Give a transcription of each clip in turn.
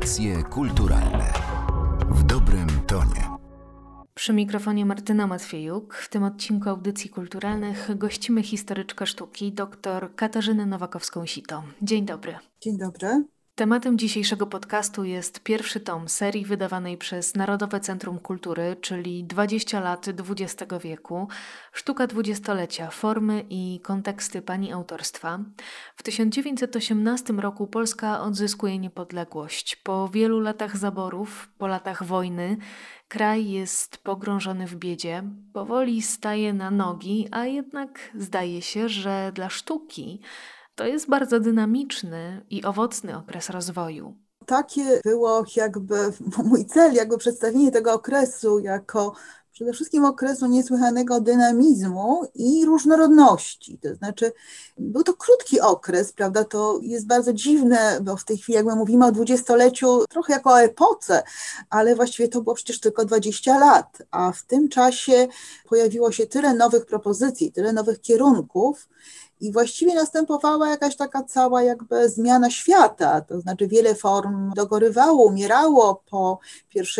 Audycje kulturalne w dobrym tonie. Przy mikrofonie Martyna Matwiejuk. W tym odcinku audycji kulturalnych gościmy historyczkę sztuki dr Katarzynę Nowakowską-Sito. Dzień dobry. Dzień dobry. Tematem dzisiejszego podcastu jest pierwszy tom serii wydawanej przez Narodowe Centrum Kultury, czyli 20 lat XX wieku, sztuka dwudziestolecia, formy i konteksty pani autorstwa. W 1918 roku Polska odzyskuje niepodległość. Po wielu latach zaborów, po latach wojny, kraj jest pogrążony w biedzie, powoli staje na nogi, a jednak zdaje się, że dla sztuki to jest bardzo dynamiczny i owocny okres rozwoju. Takie było jakby mój cel, jakby przedstawienie tego okresu jako przede wszystkim okresu niesłychanego dynamizmu i różnorodności. To znaczy, był to krótki okres, prawda? To jest bardzo dziwne, bo w tej chwili, jakby mówimy o dwudziestoleciu, trochę jako o epoce, ale właściwie to było przecież tylko 20 lat, a w tym czasie pojawiło się tyle nowych propozycji, tyle nowych kierunków, i właściwie następowała jakaś taka cała jakby zmiana świata, to znaczy wiele form dogorywało, umierało po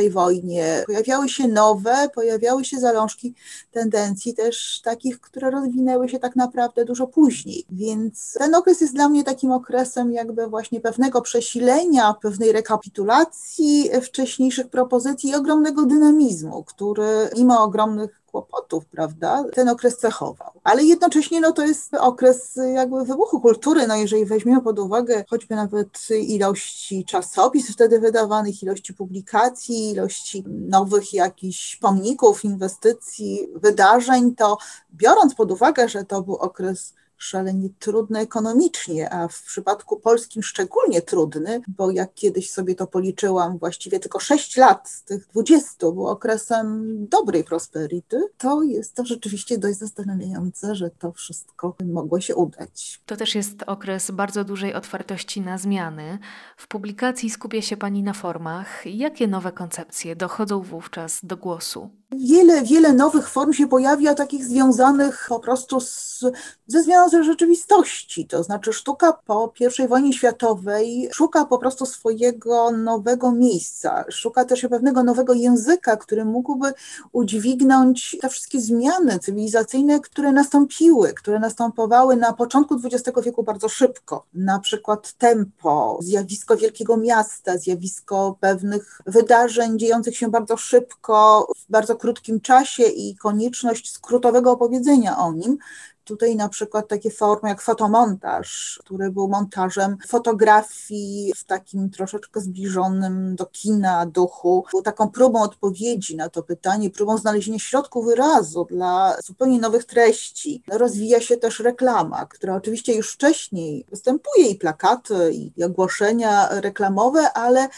I wojnie, pojawiały się nowe, pojawiały się zalążki tendencji też takich, które rozwinęły się tak naprawdę dużo później. Więc ten okres jest dla mnie takim okresem jakby właśnie pewnego przesilenia, pewnej rekapitulacji wcześniejszych propozycji i ogromnego dynamizmu, który mimo ogromnych kłopotów, prawda, ten okres cechował. Ale jednocześnie no, to jest okres jakby wybuchu kultury, no jeżeli weźmiemy pod uwagę choćby nawet ilości czasopism wtedy wydawanych, ilości publikacji, ilości nowych jakichś pomników, inwestycji, wydarzeń, to biorąc pod uwagę, że to był okres szalenie trudny ekonomicznie, a w przypadku polskim szczególnie trudny, bo jak kiedyś sobie to policzyłam, właściwie tylko 6 lat z tych 20 było okresem dobrej prosperity, to jest to rzeczywiście dość zastanawiające, że to wszystko mogło się udać. To też jest okres bardzo dużej otwartości na zmiany. W publikacji skupia się Pani na formach. Jakie nowe koncepcje dochodzą wówczas do głosu? Wiele, wiele nowych form się pojawia, takich związanych po prostu z, ze zmianą rzeczywistości. To znaczy, sztuka po I wojnie światowej szuka po prostu swojego nowego miejsca, szuka też pewnego nowego języka, który mógłby udźwignąć te wszystkie zmiany cywilizacyjne, które nastąpiły, które następowały na początku XX wieku bardzo szybko. Na przykład tempo, zjawisko wielkiego miasta, zjawisko pewnych wydarzeń dziejących się bardzo szybko, w bardzo krótkim czasie i konieczność skrótowego opowiedzenia o nim, Tutaj na przykład takie formy jak fotomontaż, który był montażem fotografii w takim troszeczkę zbliżonym do kina duchu, był taką próbą odpowiedzi na to pytanie, próbą znalezienia środku wyrazu dla zupełnie nowych treści. Rozwija się też reklama, która oczywiście już wcześniej występuje i plakaty, i ogłoszenia reklamowe, ale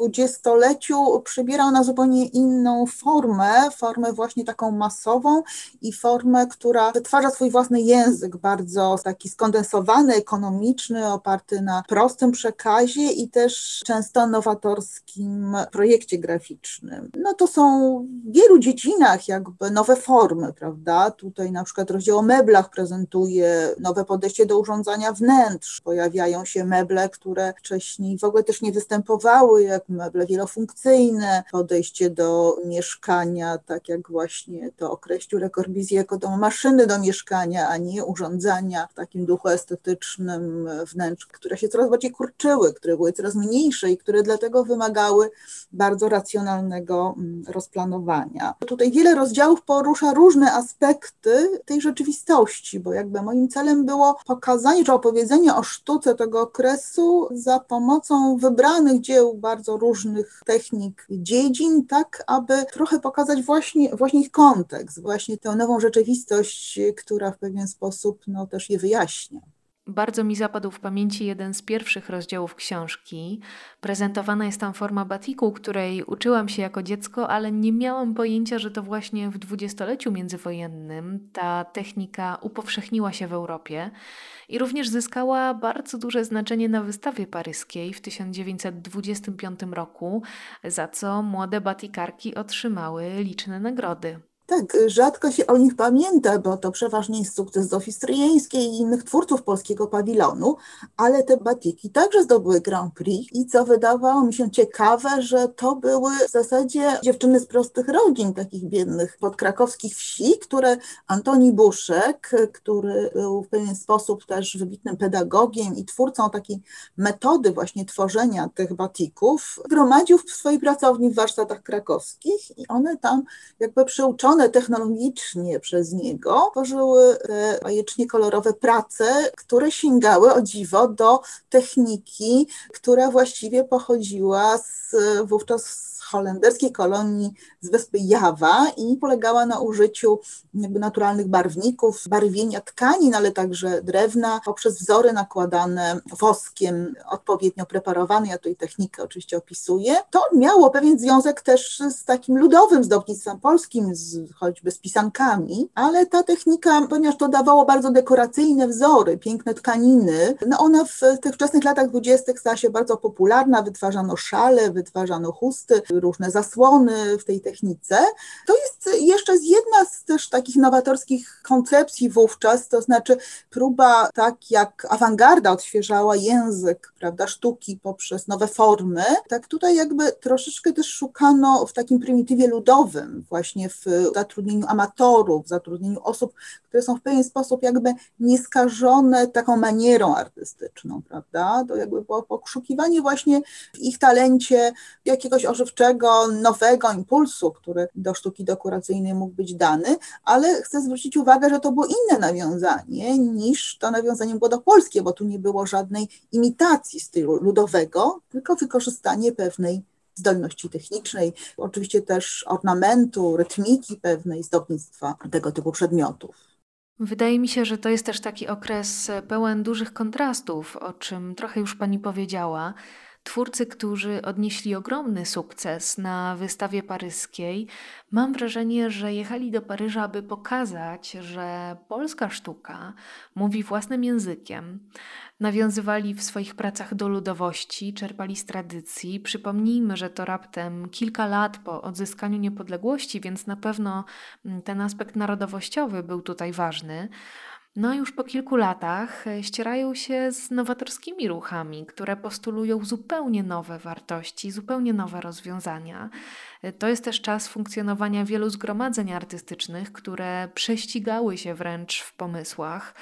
dwudziestoleciu przybiera ona zupełnie inną formę, formę właśnie taką masową i formę, która wytwarza swój własny język, bardzo taki skondensowany, ekonomiczny, oparty na prostym przekazie i też często nowatorskim projekcie graficznym. No to są w wielu dziedzinach jakby nowe formy, prawda? Tutaj na przykład rozdział o meblach prezentuje nowe podejście do urządzania wnętrz. Pojawiają się meble, które wcześniej w ogóle też nie występowały, jak meble wielofunkcyjne, podejście do mieszkania, tak jak właśnie to określił Le jako do maszyny do mieszkania, a nie urządzania w takim duchu estetycznym wnętrz, które się coraz bardziej kurczyły, które były coraz mniejsze i które dlatego wymagały bardzo racjonalnego mm, rozplanowania. Tutaj wiele rozdziałów porusza różne aspekty tej rzeczywistości, bo jakby moim celem było pokazanie czy opowiedzenie o sztuce tego okresu za pomocą wybranych dzieł bardzo różnych technik, dziedzin, tak aby trochę pokazać właśnie, właśnie ich kontekst, właśnie tę nową rzeczywistość, która w pewien sposób no, też je wyjaśnia. Bardzo mi zapadł w pamięci jeden z pierwszych rozdziałów książki. Prezentowana jest tam forma batiku, której uczyłam się jako dziecko, ale nie miałam pojęcia, że to właśnie w dwudziestoleciu międzywojennym ta technika upowszechniła się w Europie i również zyskała bardzo duże znaczenie na wystawie paryskiej w 1925 roku, za co młode batikarki otrzymały liczne nagrody. Tak, rzadko się o nich pamięta, bo to przeważnie sukces Zofii Stryjeńskiej i innych twórców polskiego pawilonu, ale te batiki także zdobyły Grand Prix i co wydawało mi się ciekawe, że to były w zasadzie dziewczyny z prostych rodzin, takich biednych podkrakowskich wsi, które Antoni Buszek, który był w pewien sposób też wybitnym pedagogiem i twórcą takiej metody właśnie tworzenia tych batików, gromadził w swojej pracowni w warsztatach krakowskich i one tam jakby przyuczone technologicznie przez niego tworzyły bajecznie kolorowe prace, które sięgały o dziwo do techniki, która właściwie pochodziła z wówczas holenderskiej kolonii z wyspy Jawa i polegała na użyciu jakby naturalnych barwników, barwienia tkanin, ale także drewna poprzez wzory nakładane woskiem odpowiednio preparowane. Ja tutaj technikę oczywiście opisuję. To miało pewien związek też z takim ludowym zdobnictwem polskim, z, choćby z pisankami, ale ta technika, ponieważ to dawało bardzo dekoracyjne wzory, piękne tkaniny, no ona w tych wczesnych latach dwudziestych stała się bardzo popularna, wytwarzano szale, wytwarzano chusty, różne zasłony w tej technice. To jest jeszcze jedna z też takich nowatorskich koncepcji wówczas, to znaczy próba, tak jak awangarda odświeżała język, prawda, sztuki poprzez nowe formy, tak tutaj jakby troszeczkę też szukano w takim prymitywie ludowym, właśnie w zatrudnieniu amatorów, zatrudnieniu osób, które są w pewien sposób jakby nieskażone taką manierą artystyczną, prawda? To jakby było poszukiwanie właśnie w ich talencie jakiegoś ożywczego, nowego impulsu, który do sztuki dekoracyjnej mógł być dany, ale chcę zwrócić uwagę, że to było inne nawiązanie niż to nawiązanie było do polskie, bo tu nie było żadnej imitacji stylu ludowego, tylko wykorzystanie pewnej zdolności technicznej, oczywiście też ornamentu, rytmiki pewnej, zdobnictwa tego typu przedmiotów. Wydaje mi się, że to jest też taki okres pełen dużych kontrastów, o czym trochę już Pani powiedziała. Twórcy, którzy odnieśli ogromny sukces na wystawie paryskiej, mam wrażenie, że jechali do Paryża, aby pokazać, że polska sztuka mówi własnym językiem. Nawiązywali w swoich pracach do ludowości, czerpali z tradycji. Przypomnijmy, że to raptem kilka lat po odzyskaniu niepodległości, więc na pewno mm, ten aspekt narodowościowy był tutaj ważny. No już po kilku latach e, ścierają się z nowatorskimi ruchami, które postulują zupełnie nowe wartości, zupełnie nowe rozwiązania. E, to jest też czas funkcjonowania wielu zgromadzeń artystycznych, które prześcigały się wręcz w pomysłach.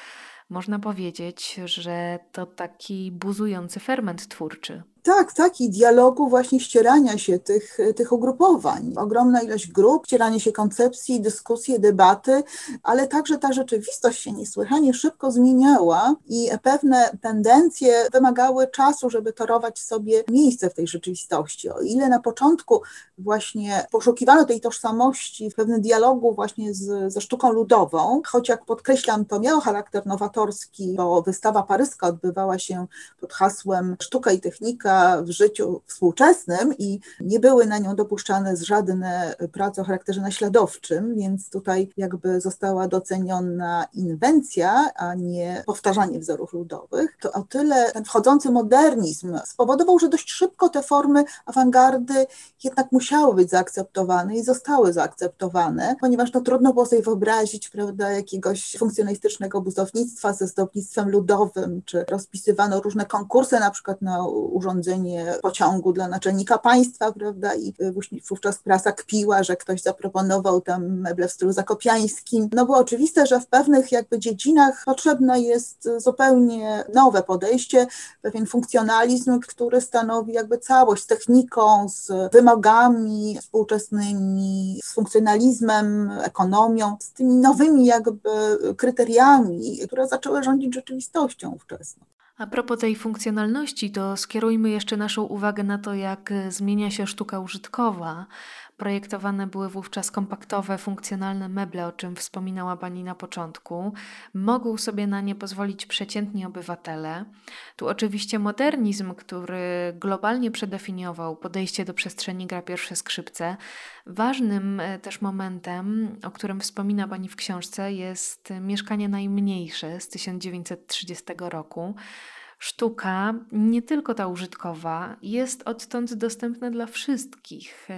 Można powiedzieć, że to taki buzujący ferment twórczy. Tak, tak, i dialogu właśnie ścierania się tych, tych ugrupowań. Ogromna ilość grup, ścieranie się koncepcji, dyskusje, debaty, ale także ta rzeczywistość się niesłychanie szybko zmieniała i pewne tendencje wymagały czasu, żeby torować sobie miejsce w tej rzeczywistości. O ile na początku właśnie poszukiwano tej tożsamości w pewnym dialogu właśnie z, ze sztuką ludową, choć jak podkreślam, to miało charakter nowatorski, bo wystawa paryska odbywała się pod hasłem sztuka i technika, w życiu współczesnym i nie były na nią dopuszczane żadne prace o charakterze naśladowczym, więc tutaj jakby została doceniona inwencja, a nie powtarzanie wzorów ludowych. To o tyle ten wchodzący modernizm spowodował, że dość szybko te formy awangardy jednak musiały być zaakceptowane i zostały zaakceptowane, ponieważ no, trudno było sobie wyobrazić prawda, jakiegoś funkcjonalistycznego budownictwa ze zdobnictwem ludowym, czy rozpisywano różne konkursy na przykład na urządzenia pociągu dla naczelnika państwa, prawda, i wówczas prasa kpiła, że ktoś zaproponował tam meble w stylu zakopiańskim. No było oczywiste, że w pewnych jakby dziedzinach potrzebne jest zupełnie nowe podejście, pewien funkcjonalizm, który stanowi jakby całość z techniką, z wymogami współczesnymi, z funkcjonalizmem, ekonomią, z tymi nowymi jakby kryteriami, które zaczęły rządzić rzeczywistością ówczesną. A propos tej funkcjonalności, to skierujmy jeszcze naszą uwagę na to, jak zmienia się sztuka użytkowa. Projektowane były wówczas kompaktowe, funkcjonalne meble, o czym wspominała Pani na początku. Mogą sobie na nie pozwolić przeciętni obywatele. Tu oczywiście modernizm, który globalnie przedefiniował podejście do przestrzeni, gra pierwsze skrzypce. Ważnym e, też momentem, o którym wspomina Pani w książce, jest mieszkanie najmniejsze z 1930 roku. Sztuka, nie tylko ta użytkowa, jest odtąd dostępna dla wszystkich. E,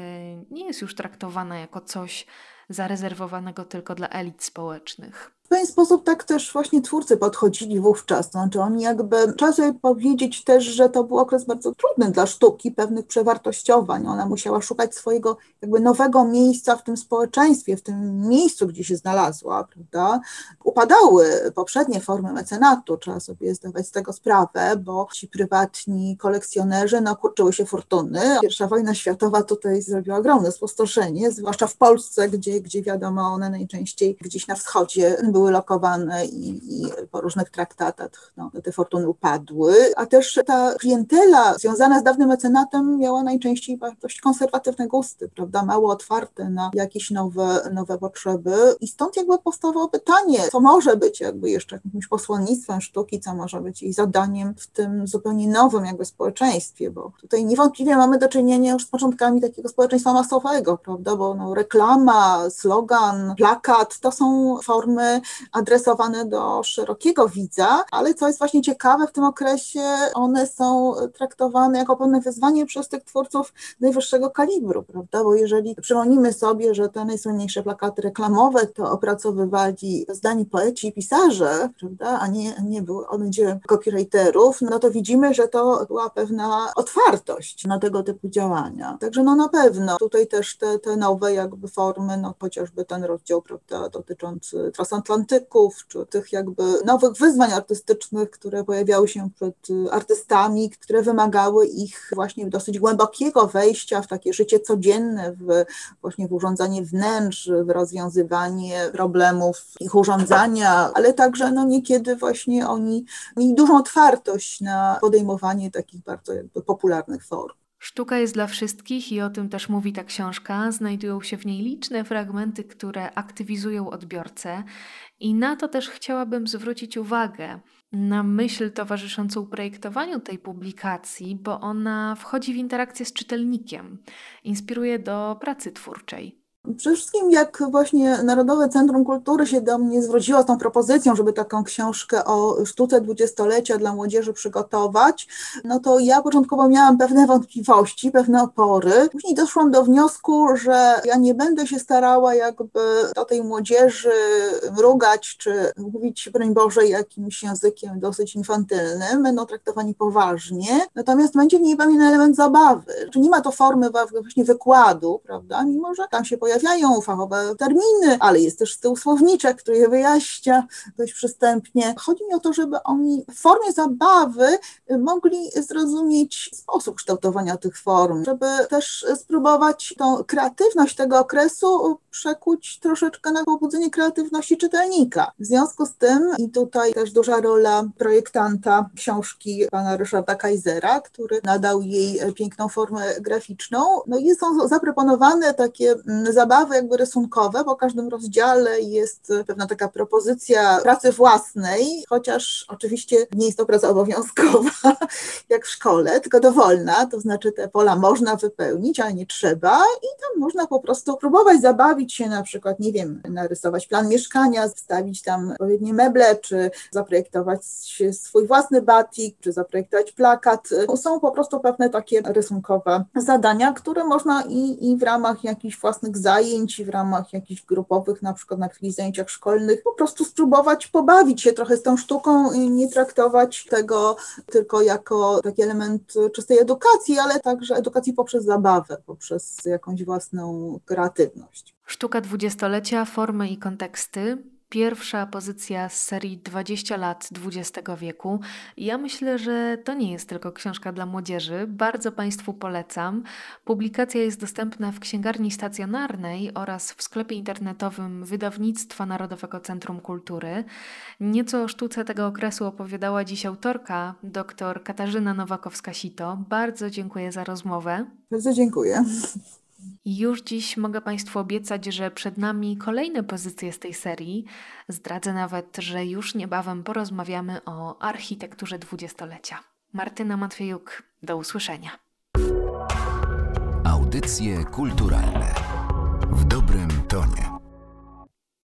nie jest już traktowana jako coś zarezerwowanego tylko dla elit społecznych. W pewien sposób tak też właśnie twórcy podchodzili wówczas. Znaczy oni jakby, trzeba sobie powiedzieć też, że to był okres bardzo trudny dla sztuki, pewnych przewartościowań. Ona musiała szukać swojego jakby nowego miejsca w tym społeczeństwie, w tym miejscu, gdzie się znalazła, prawda. Upadały poprzednie formy mecenatu, trzeba sobie zdawać z tego sprawę, bo ci prywatni kolekcjonerzy, no kurczyły się fortuny. Pierwsza wojna światowa tutaj zrobiła ogromne spustoszenie, zwłaszcza w Polsce, gdzie, gdzie wiadomo, one najczęściej gdzieś na wschodzie były były lokowane i, i po różnych traktatach no, te fortuny upadły, a też ta klientela związana z dawnym mecenatem miała najczęściej dość konserwatywne gusty, prawda, mało otwarte na jakieś nowe, nowe potrzeby i stąd jakby powstawało pytanie, co może być jakby jeszcze jakimś posłannictwem sztuki, co może być jej zadaniem w tym zupełnie nowym jakby społeczeństwie, bo tutaj niewątpliwie mamy do czynienia już z początkami takiego społeczeństwa masowego, prawda, bo no, reklama, slogan, plakat to są formy adresowane do szerokiego widza, ale co jest właśnie ciekawe w tym okresie, one są traktowane jako pewne wyzwanie przez tych twórców najwyższego kalibru, prawda? Bo jeżeli przypomnimy sobie, że te najsłynniejsze plakaty reklamowe to opracowywali zdani poeci i pisarze, prawda, a nie, nie były one dziełem copywriterów, no to widzimy, że to była pewna otwartość na tego typu działania. Także no na pewno tutaj też te, te nowe jakby formy, no chociażby ten rozdział, prawda, dotyczący transatlantyckiego, romantyków, czy tych jakby nowych wyzwań artystycznych, które pojawiały się przed y, artystami, które wymagały ich właśnie dosyć głębokiego wejścia w takie życie codzienne, w właśnie w urządzanie wnętrz, w rozwiązywanie problemów ich urządzania, ale także no niekiedy właśnie oni mieli dużą otwartość na podejmowanie takich bardzo jakby popularnych form. Sztuka jest dla wszystkich i o tym też mówi ta książka. Znajdują się w niej liczne fragmenty, które aktywizują odbiorcę, i na to też chciałabym zwrócić uwagę, na myśl towarzyszącą projektowaniu tej publikacji, bo ona wchodzi w interakcję z czytelnikiem, inspiruje do pracy twórczej. Przede wszystkim jak właśnie Narodowe Centrum Kultury się do mnie zwróciło z tą propozycją, żeby taką książkę o sztuce dwudziestolecia dla młodzieży przygotować, no to ja początkowo miałam pewne wątpliwości, pewne opory. Później doszłam do wniosku, że ja nie będę się starała jakby do tej młodzieży mrugać, czy mówić, broń Boże, jakimś językiem dosyć infantylnym, będą traktowani poważnie, natomiast będzie w niej pewien element zabawy. Czy nie ma to formy właśnie wykładu, prawda, mimo że tam się pojawia pojawiają fachowe terminy, ale jest też tył słowniczek, który je wyjaśnia dość przystępnie. Chodzi mi o to, żeby oni w formie zabawy mogli zrozumieć sposób kształtowania tych form, żeby też spróbować tą kreatywność tego okresu przekuć troszeczkę na pobudzenie kreatywności czytelnika. W związku z tym, i tutaj też duża rola projektanta książki pana Ryszarda Kaisera, który nadał jej piękną formę graficzną, no i są zaproponowane takie mm, zabawy jakby rysunkowe, po każdym rozdziale jest pewna taka propozycja pracy własnej, chociaż oczywiście nie jest to praca obowiązkowa, jak w szkole, tylko dowolna, to znaczy te pola można wypełnić, ale nie trzeba i tam można po prostu próbować zabawić się na przykład, nie wiem, narysować plan mieszkania, wstawić tam odpowiednie meble, czy zaprojektować swój własny batik, czy zaprojektować plakat. Są po prostu pewne takie rysunkowe zadania, które można i, i w ramach jakichś własnych zajęć, zajęć w ramach jakichś grupowych, na przykład na jakichś zajęciach szkolnych, po prostu spróbować pobawić się trochę z tą sztuką i nie traktować tego tylko jako taki element czystej edukacji, ale także edukacji poprzez zabawę, poprzez jakąś własną kreatywność. Sztuka dwudziestolecia, formy i konteksty pierwsza pozycja z serii 20 lat XX wieku. Ja myślę, że to nie jest tylko książka dla młodzieży. Bardzo Państwu polecam. Publikacja jest dostępna w księgarni stacjonarnej oraz w sklepie internetowym Wydawnictwa Narodowego Centrum Kultury. Nieco o sztuce tego okresu opowiadała dziś autorka, dr Katarzyna Nowakowska-Sito. Bardzo dziękuję za rozmowę. Bardzo dziękuję. Już dziś mogę Państwu obiecać, że przed nami kolejne pozycje z tej serii. Zdradzę nawet, że już niebawem porozmawiamy o architekturze dwudziestolecia. Martyna Matwiejuk, do usłyszenia. Audycje kulturalne w dobrym tonie.